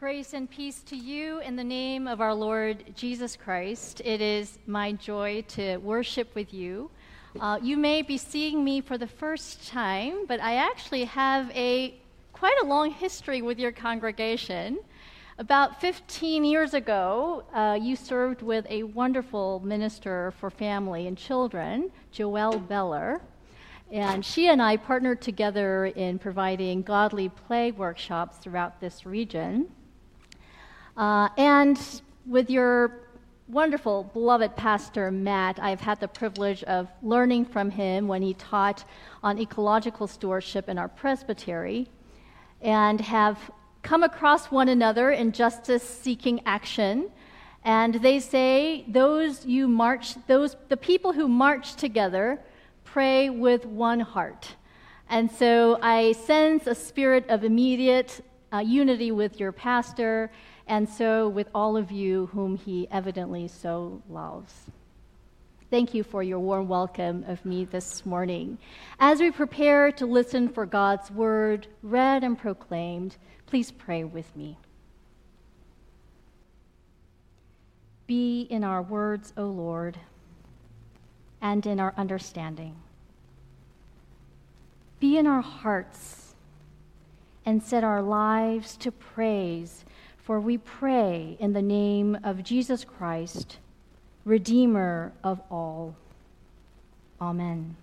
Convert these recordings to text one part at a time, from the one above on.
Grace and peace to you in the name of our Lord Jesus Christ. It is my joy to worship with you. Uh, you may be seeing me for the first time, but I actually have a quite a long history with your congregation. About 15 years ago, uh, you served with a wonderful minister for family and children, Joelle Beller. And she and I partnered together in providing godly play workshops throughout this region. Uh, and with your wonderful, beloved pastor, Matt, I've had the privilege of learning from him when he taught on ecological stewardship in our presbytery and have come across one another in justice seeking action. And they say, those you march, those, the people who march together pray with one heart. And so I sense a spirit of immediate uh, unity with your pastor and so with all of you whom he evidently so loves. Thank you for your warm welcome of me this morning. As we prepare to listen for God's word read and proclaimed, please pray with me. Be in our words, O Lord, and in our understanding. Be in our hearts and set our lives to praise for we pray in the name of Jesus Christ, Redeemer of all. Amen.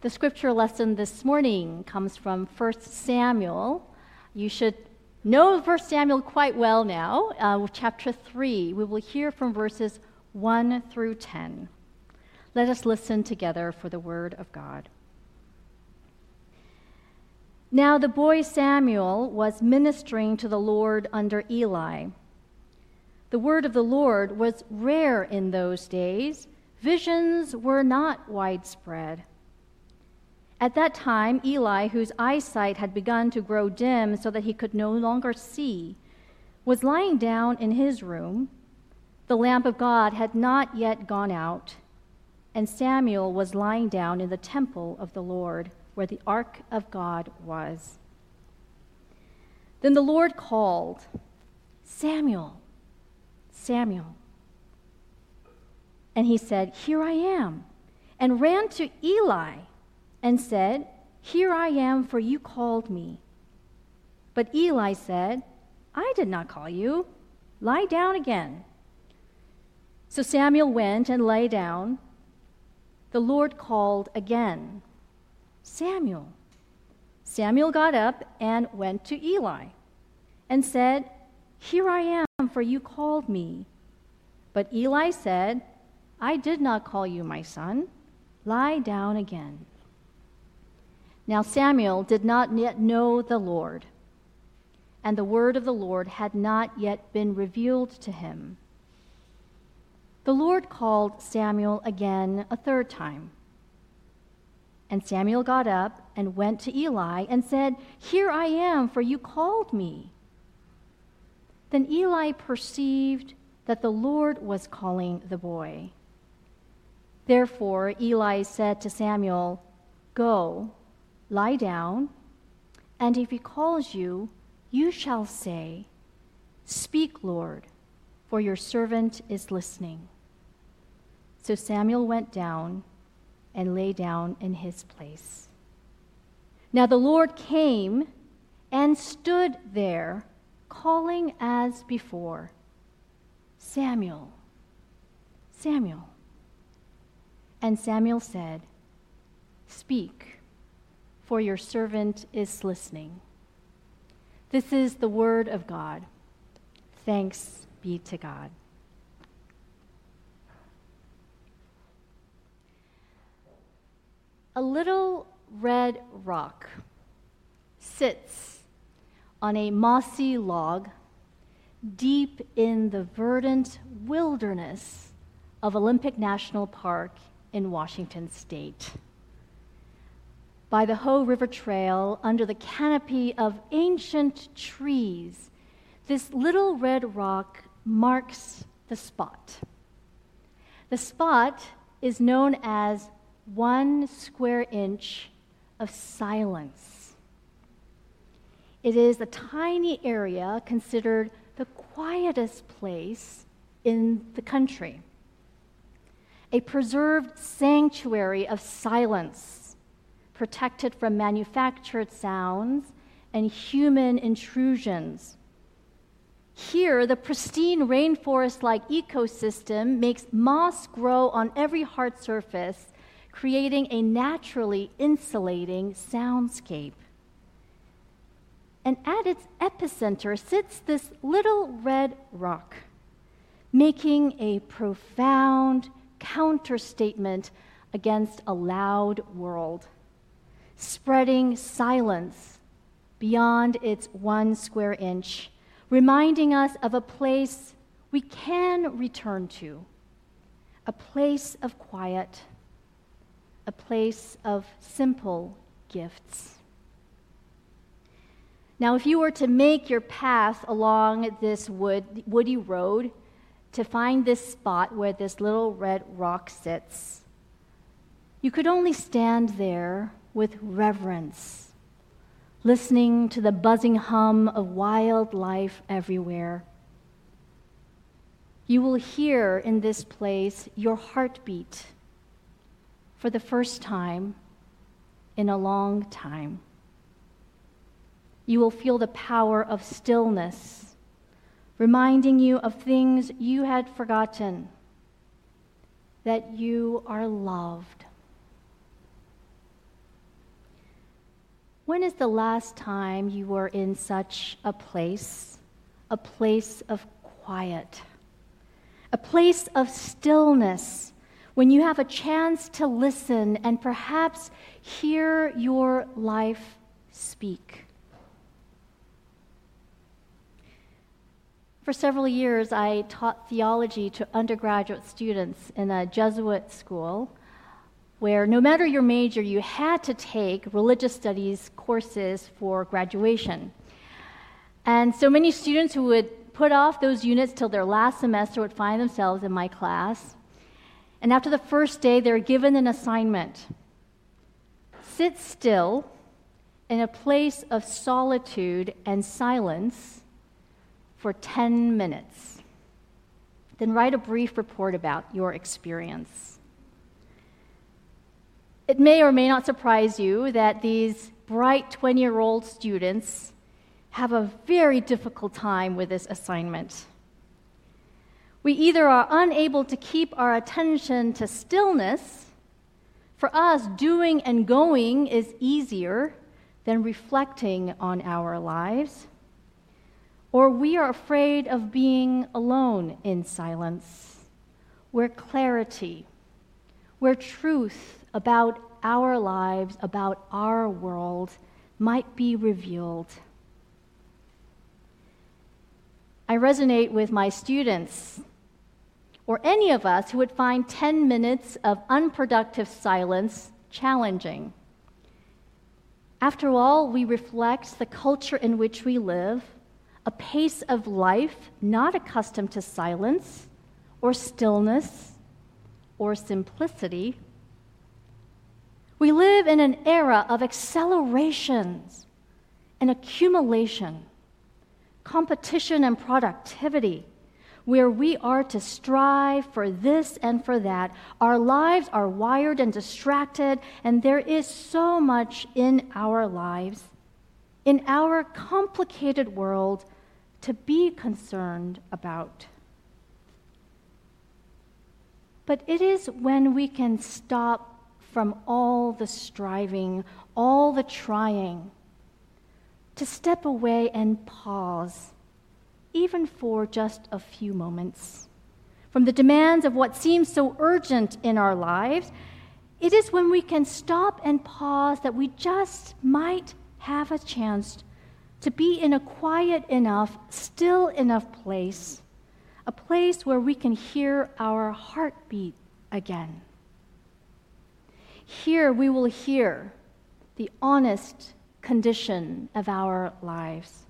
The scripture lesson this morning comes from 1 Samuel. You should know 1 Samuel quite well now, uh, chapter 3. We will hear from verses 1 through 10. Let us listen together for the word of God. Now the boy Samuel was ministering to the Lord under Eli. The word of the Lord was rare in those days, visions were not widespread. At that time, Eli, whose eyesight had begun to grow dim so that he could no longer see, was lying down in his room. The lamp of God had not yet gone out, and Samuel was lying down in the temple of the Lord where the ark of God was. Then the Lord called, Samuel, Samuel. And he said, Here I am, and ran to Eli and said, Here I am, for you called me. But Eli said, I did not call you. Lie down again. So Samuel went and lay down. The Lord called again. Samuel. Samuel got up and went to Eli and said, Here I am, for you called me. But Eli said, I did not call you, my son. Lie down again. Now Samuel did not yet know the Lord, and the word of the Lord had not yet been revealed to him. The Lord called Samuel again a third time. And Samuel got up and went to Eli and said, Here I am, for you called me. Then Eli perceived that the Lord was calling the boy. Therefore, Eli said to Samuel, Go, lie down, and if he calls you, you shall say, Speak, Lord, for your servant is listening. So Samuel went down and lay down in his place. Now the Lord came and stood there, calling as before Samuel, Samuel. And Samuel said, Speak, for your servant is listening. This is the word of God. Thanks be to God. A little red rock sits on a mossy log deep in the verdant wilderness of Olympic National Park in Washington state. By the Hoh River Trail, under the canopy of ancient trees, this little red rock marks the spot. The spot is known as one square inch of silence. It is a tiny area considered the quietest place in the country, a preserved sanctuary of silence, protected from manufactured sounds and human intrusions. Here, the pristine rainforest like ecosystem makes moss grow on every hard surface, creating a naturally insulating soundscape. And at its epicenter sits this little red rock, making a profound counterstatement against a loud world, spreading silence beyond its one square inch, reminding us of a place we can return to, a place of quiet, a place of simple gifts. Now, if you were to make your path along this wood, woody road to find this spot where this little red rock sits, you could only stand there with reverence, listening to the buzzing hum of wildlife everywhere. You will hear in this place your heartbeat for the first time in a long time you will feel the power of stillness, reminding you of things you had forgotten, that you are loved. When is the last time you were in such a place, a place of quiet, a place of stillness, when you have a chance to listen and perhaps hear your life speak? For several years, I taught theology to undergraduate students in a Jesuit school where no matter your major, you had to take religious studies courses for graduation. And so many students who would put off those units till their last semester would find themselves in my class. And after the first day, they're given an assignment sit still in a place of solitude and silence for 10 minutes. Then write a brief report about your experience. It may or may not surprise you that these bright 20 year old students have a very difficult time with this assignment. We either are unable to keep our attention to stillness, for us, doing and going is easier than reflecting on our lives or we are afraid of being alone in silence, where clarity, where truth about our lives, about our world, might be revealed. I resonate with my students, or any of us who would find 10 minutes of unproductive silence challenging. After all, we reflect the culture in which we live a pace of life not accustomed to silence or stillness or simplicity. We live in an era of accelerations and accumulation, competition and productivity, where we are to strive for this and for that. Our lives are wired and distracted, and there is so much in our lives, in our complicated world to be concerned about. But it is when we can stop from all the striving, all the trying, to step away and pause, even for just a few moments. From the demands of what seems so urgent in our lives, it is when we can stop and pause that we just might have a chance to be in a quiet enough, still enough place, a place where we can hear our heartbeat again. Here we will hear the honest condition of our lives,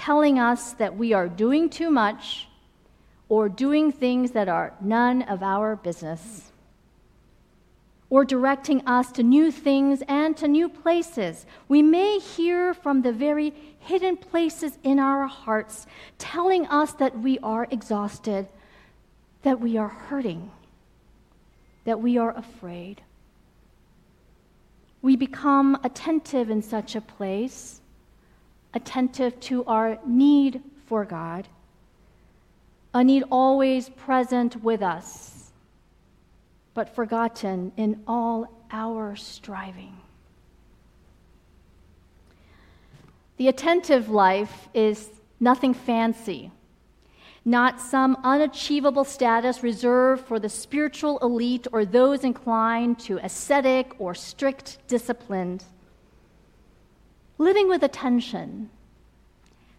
telling us that we are doing too much or doing things that are none of our business. or directing us to new things and to new places. We may hear from the very hidden places in our hearts telling us that we are exhausted, that we are hurting, that we are afraid. We become attentive in such a place, attentive to our need for God, a need always present with us but forgotten in all our striving. The attentive life is nothing fancy, not some unachievable status reserved for the spiritual elite or those inclined to ascetic or strict discipline. Living with attention,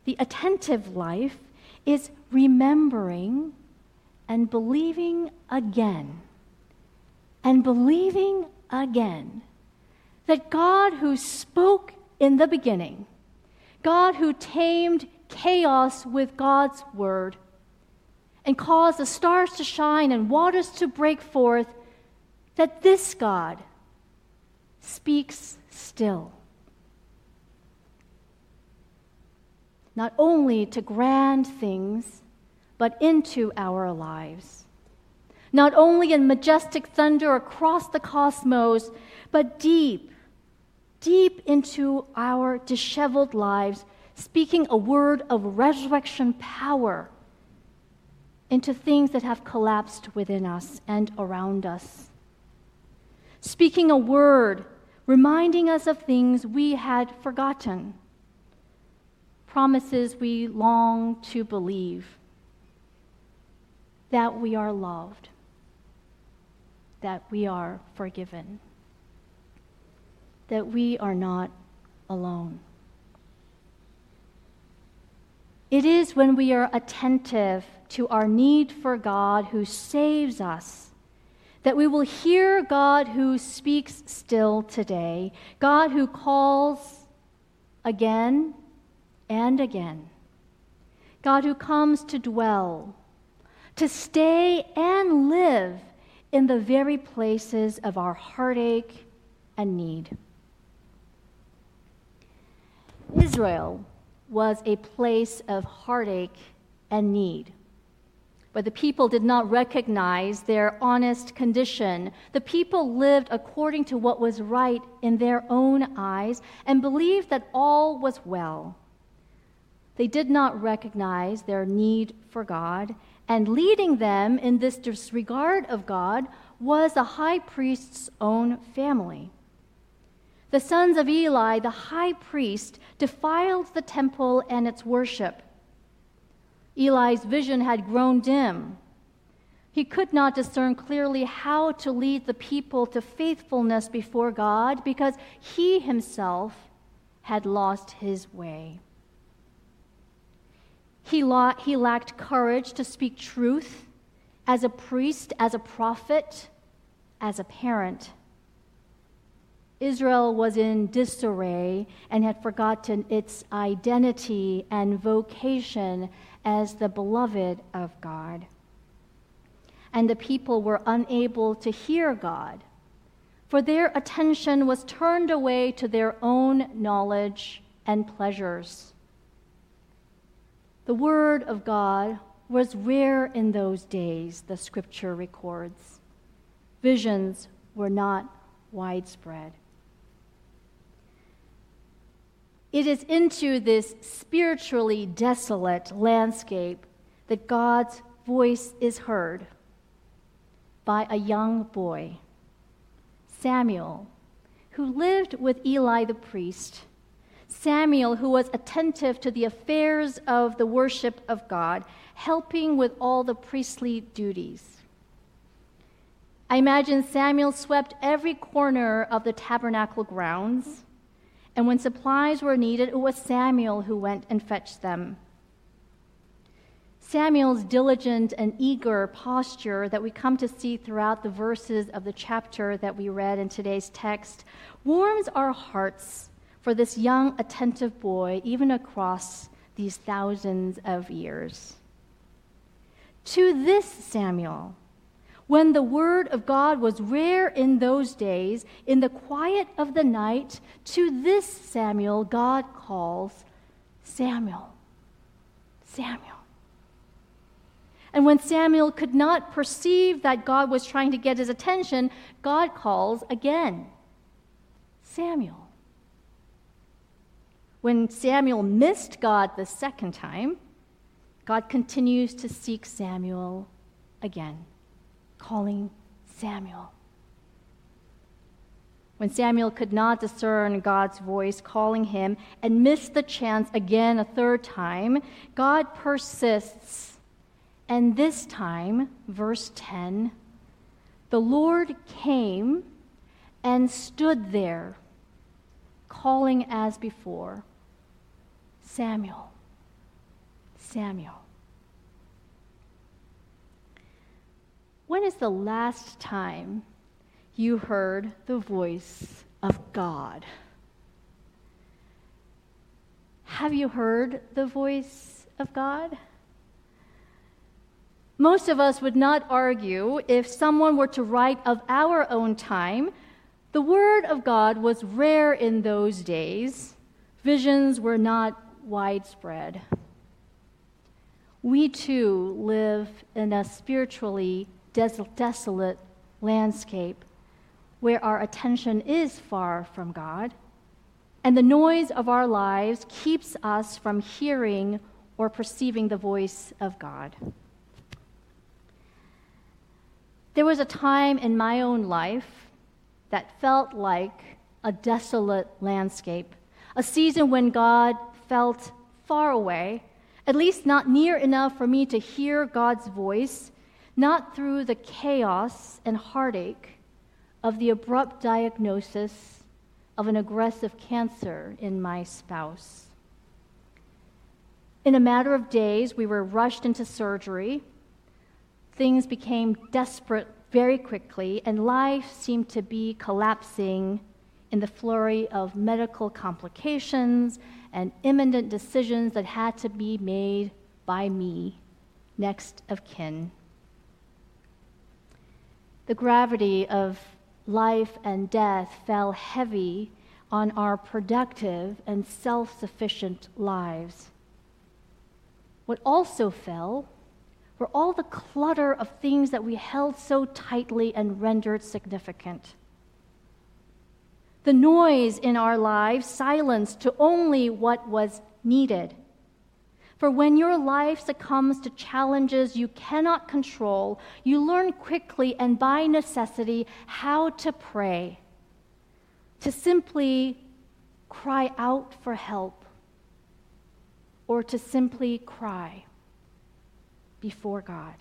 the attentive life is remembering and believing again and believing again that God who spoke in the beginning, God who tamed chaos with God's word, and caused the stars to shine and waters to break forth, that this God speaks still. Not only to grand things, but into our lives not only in majestic thunder across the cosmos, but deep, deep into our disheveled lives, speaking a word of resurrection power into things that have collapsed within us and around us. Speaking a word, reminding us of things we had forgotten, promises we long to believe, that we are loved that we are forgiven, that we are not alone. It is when we are attentive to our need for God who saves us that we will hear God who speaks still today, God who calls again and again, God who comes to dwell, to stay and live in the very places of our heartache and need. Israel was a place of heartache and need. But the people did not recognize their honest condition. The people lived according to what was right in their own eyes and believed that all was well. They did not recognize their need for God and leading them in this disregard of God was the high priest's own family. The sons of Eli, the high priest, defiled the temple and its worship. Eli's vision had grown dim. He could not discern clearly how to lead the people to faithfulness before God because he himself had lost his way. He, la- he lacked courage to speak truth as a priest, as a prophet, as a parent. Israel was in disarray and had forgotten its identity and vocation as the beloved of God. And the people were unable to hear God, for their attention was turned away to their own knowledge and pleasures. The Word of God was rare in those days, the scripture records. Visions were not widespread. It is into this spiritually desolate landscape that God's voice is heard by a young boy, Samuel, who lived with Eli the priest Samuel, who was attentive to the affairs of the worship of God, helping with all the priestly duties. I imagine Samuel swept every corner of the tabernacle grounds, and when supplies were needed, it was Samuel who went and fetched them. Samuel's diligent and eager posture that we come to see throughout the verses of the chapter that we read in today's text warms our hearts for this young, attentive boy, even across these thousands of years. To this Samuel, When the word of God was rare in those days, in the quiet of the night, to this Samuel God calls Samuel. Samuel. And when Samuel could not perceive that God was trying to get his attention, God calls again Samuel. When Samuel missed God the second time, God continues to seek Samuel again, calling Samuel. When Samuel could not discern God's voice calling him and missed the chance again a third time, God persists and this time, verse 10, the Lord came and stood there, calling as before Samuel, Samuel. When is the last time you heard the voice of God? Have you heard the voice of God? Most of us would not argue if someone were to write of our own time. The Word of God was rare in those days, visions were not widespread. We too live in a spiritually des- desolate landscape where our attention is far from God, and the noise of our lives keeps us from hearing or perceiving the voice of God. There was a time in my own life that felt like a desolate landscape, a season when God felt far away, at least not near enough for me to hear God's voice, not through the chaos and heartache of the abrupt diagnosis of an aggressive cancer in my spouse. In a matter of days, we were rushed into surgery things became desperate very quickly, and life seemed to be collapsing in the flurry of medical complications and imminent decisions that had to be made by me, next of kin. The gravity of life and death fell heavy on our productive and self sufficient lives. What also fell were all the clutter of things that we held so tightly and rendered significant. The noise in our lives silenced to only what was needed. For when your life succumbs to challenges you cannot control, you learn quickly and by necessity how to pray, to simply cry out for help, or to simply cry before God.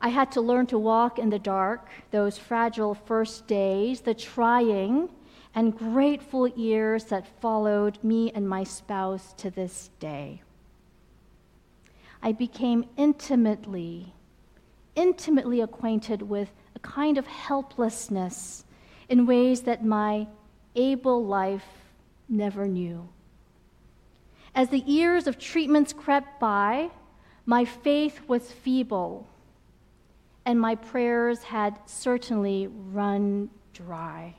I had to learn to walk in the dark those fragile first days, the trying and grateful years that followed me and my spouse to this day. I became intimately, intimately acquainted with a kind of helplessness in ways that my able life never knew. As the years of treatments crept by, my faith was feeble, and my prayers had certainly run dry.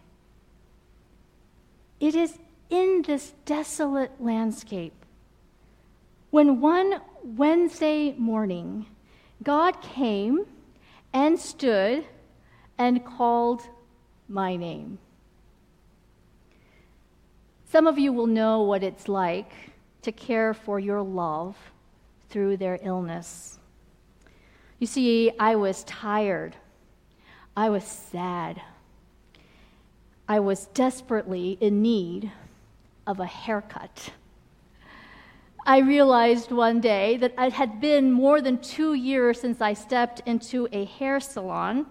It is in this desolate landscape when one Wednesday morning God came and stood and called my name. Some of you will know what it's like to care for your love through their illness. You see, I was tired. I was sad. I was desperately in need of a haircut. I realized one day that it had been more than two years since I stepped into a hair salon.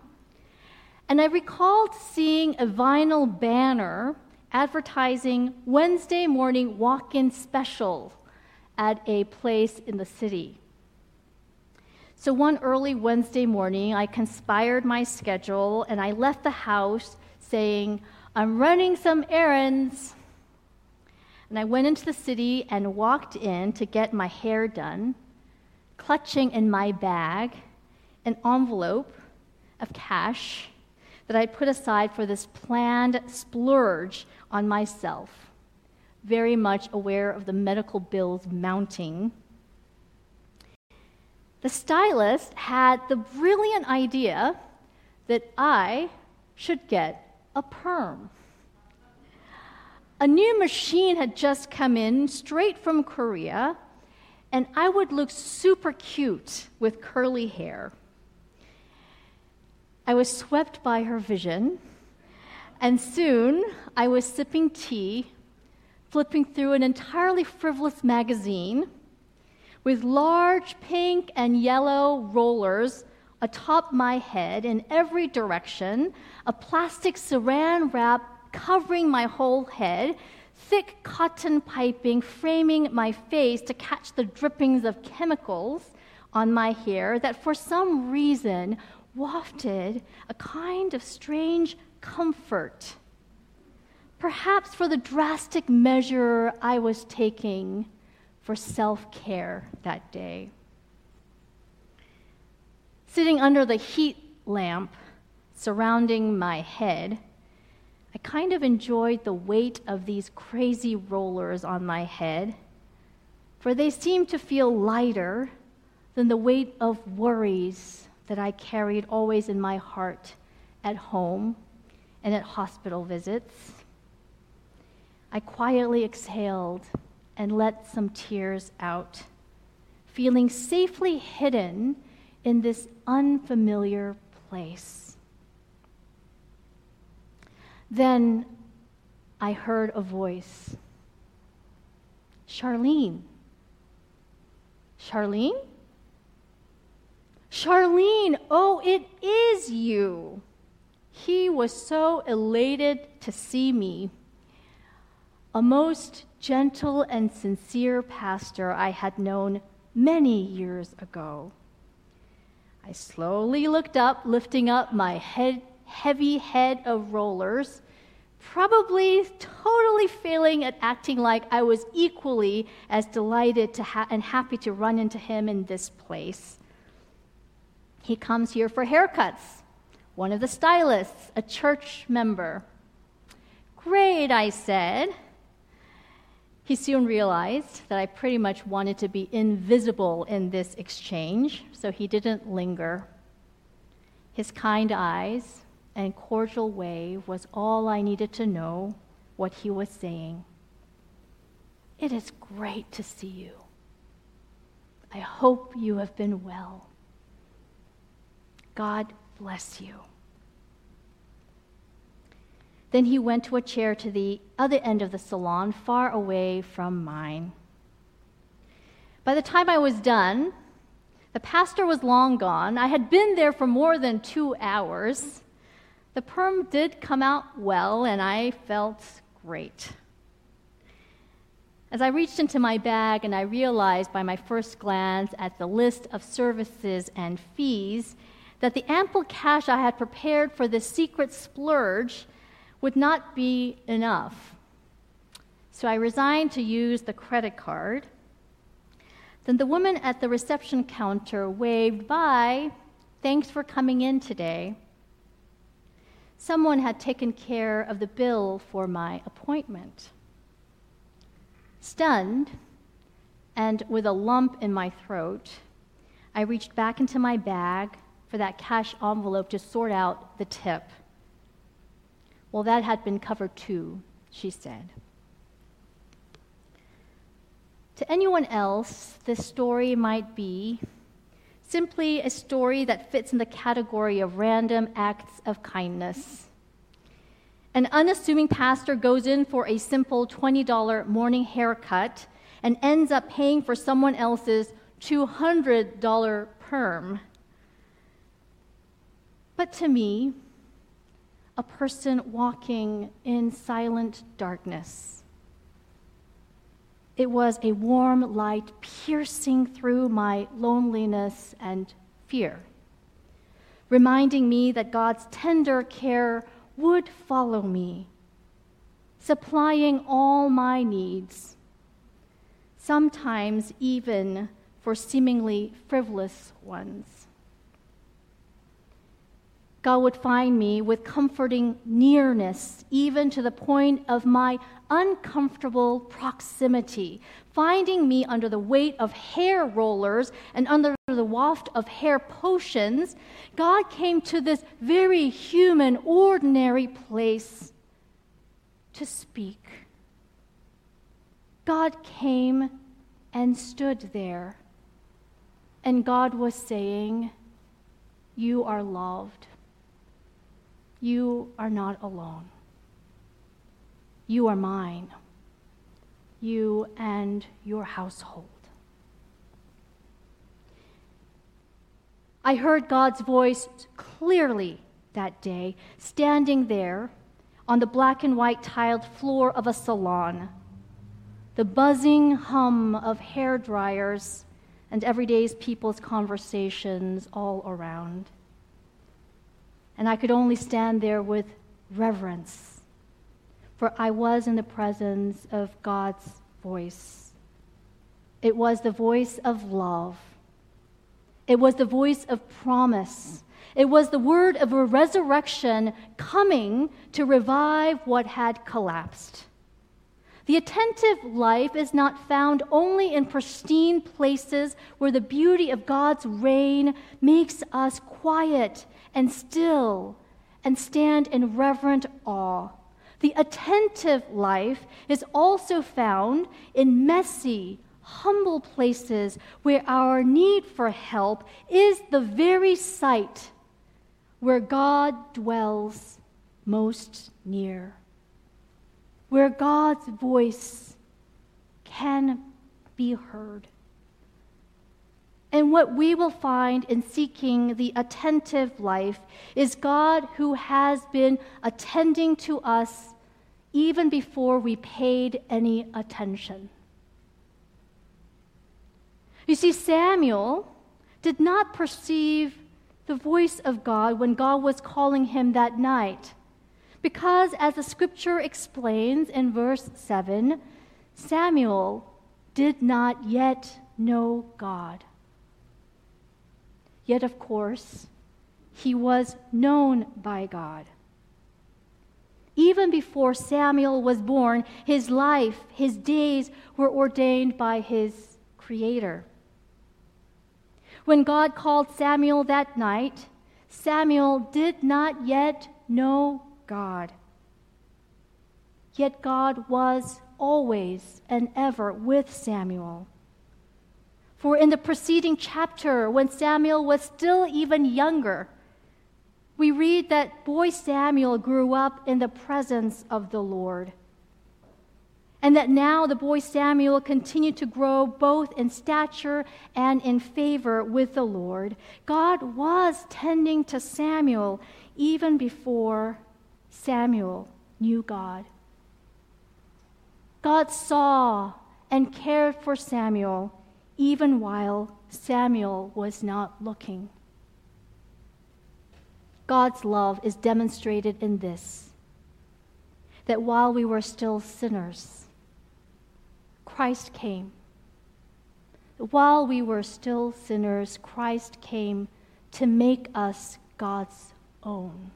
And I recalled seeing a vinyl banner advertising Wednesday morning walk in special at a place in the city. So one early Wednesday morning, I conspired my schedule and I left the house saying, I'm running some errands. And I went into the city and walked in to get my hair done, clutching in my bag an envelope of cash that I put aside for this planned splurge on myself, very much aware of the medical bills mounting. The stylist had the brilliant idea that I should get a perm. A new machine had just come in straight from Korea, and I would look super cute with curly hair. I was swept by her vision, and soon I was sipping tea, flipping through an entirely frivolous magazine with large pink and yellow rollers atop my head in every direction, a plastic saran wrap covering my whole head, thick cotton piping framing my face to catch the drippings of chemicals on my hair that for some reason wafted a kind of strange comfort. Perhaps for the drastic measure I was taking for self care that day. Sitting under the heat lamp surrounding my head, I kind of enjoyed the weight of these crazy rollers on my head, for they seemed to feel lighter than the weight of worries that I carried always in my heart at home and at hospital visits. I quietly exhaled and let some tears out, feeling safely hidden in this unfamiliar place. Then I heard a voice Charlene. Charlene? Charlene, oh, it is you. He was so elated to see me. A most gentle and sincere pastor I had known many years ago. I slowly looked up, lifting up my head, heavy head of rollers, probably totally failing at acting like I was equally as delighted to ha- and happy to run into him in this place. He comes here for haircuts. One of the stylists, a church member. Great, I said. He soon realized that I pretty much wanted to be invisible in this exchange, so he didn't linger. His kind eyes and cordial way was all I needed to know what he was saying. It is great to see you. I hope you have been well. God bless you. Then he went to a chair to the other end of the salon, far away from mine. By the time I was done, the pastor was long gone. I had been there for more than two hours. The perm did come out well, and I felt great. As I reached into my bag and I realized by my first glance at the list of services and fees that the ample cash I had prepared for this secret splurge would not be enough. So I resigned to use the credit card. Then the woman at the reception counter waved Bye, Thanks for coming in today. Someone had taken care of the bill for my appointment. Stunned and with a lump in my throat, I reached back into my bag for that cash envelope to sort out the tip. Well, that had been covered too, she said. To anyone else, this story might be simply a story that fits in the category of random acts of kindness. An unassuming pastor goes in for a simple $20 morning haircut and ends up paying for someone else's $200 perm but to me, a person walking in silent darkness. It was a warm light piercing through my loneliness and fear, reminding me that God's tender care would follow me, supplying all my needs, sometimes even for seemingly frivolous ones. God would find me with comforting nearness, even to the point of my uncomfortable proximity, finding me under the weight of hair rollers and under the waft of hair potions. God came to this very human, ordinary place to speak. God came and stood there, and God was saying, You are loved. You are not alone. You are mine. You and your household. I heard God's voice clearly that day, standing there on the black and white tiled floor of a salon. The buzzing hum of hair dryers and everyday people's conversations all around and I could only stand there with reverence, for I was in the presence of God's voice. It was the voice of love, it was the voice of promise. It was the word of a resurrection coming to revive what had collapsed. The attentive life is not found only in pristine places where the beauty of God's reign makes us quiet and still and stand in reverent awe. The attentive life is also found in messy, humble places where our need for help is the very site where God dwells most near, where God's voice can be heard. And what we will find in seeking the attentive life is God who has been attending to us even before we paid any attention. You see, Samuel did not perceive the voice of God when God was calling him that night. Because, as the scripture explains in verse 7, Samuel did not yet know God. Yet, of course, he was known by God. Even before Samuel was born, his life, his days were ordained by his Creator. When God called Samuel that night, Samuel did not yet know God. Yet God was always and ever with Samuel. For in the preceding chapter, when Samuel was still even younger, we read that boy Samuel grew up in the presence of the Lord. And that now the boy Samuel continued to grow both in stature and in favor with the Lord. God was tending to Samuel even before Samuel knew God. God saw and cared for Samuel even while Samuel was not looking. God's love is demonstrated in this that while we were still sinners, Christ came. While we were still sinners, Christ came to make us God's own.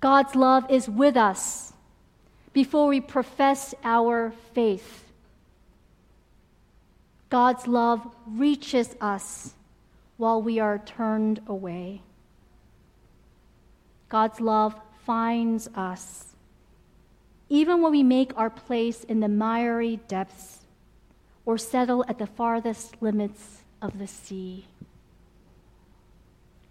God's love is with us before we profess our faith. God's love reaches us while we are turned away. God's love finds us even when we make our place in the miry depths or settle at the farthest limits of the sea.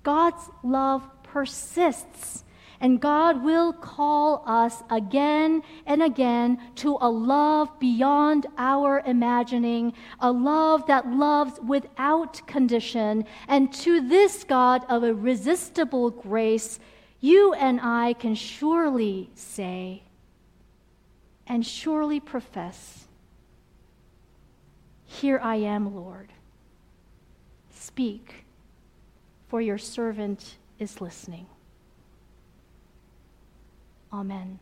God's love persists and God will call us again and again to a love beyond our imagining, a love that loves without condition. And to this God of irresistible grace, you and I can surely say and surely profess Here I am, Lord. Speak, for your servant is listening. Amen.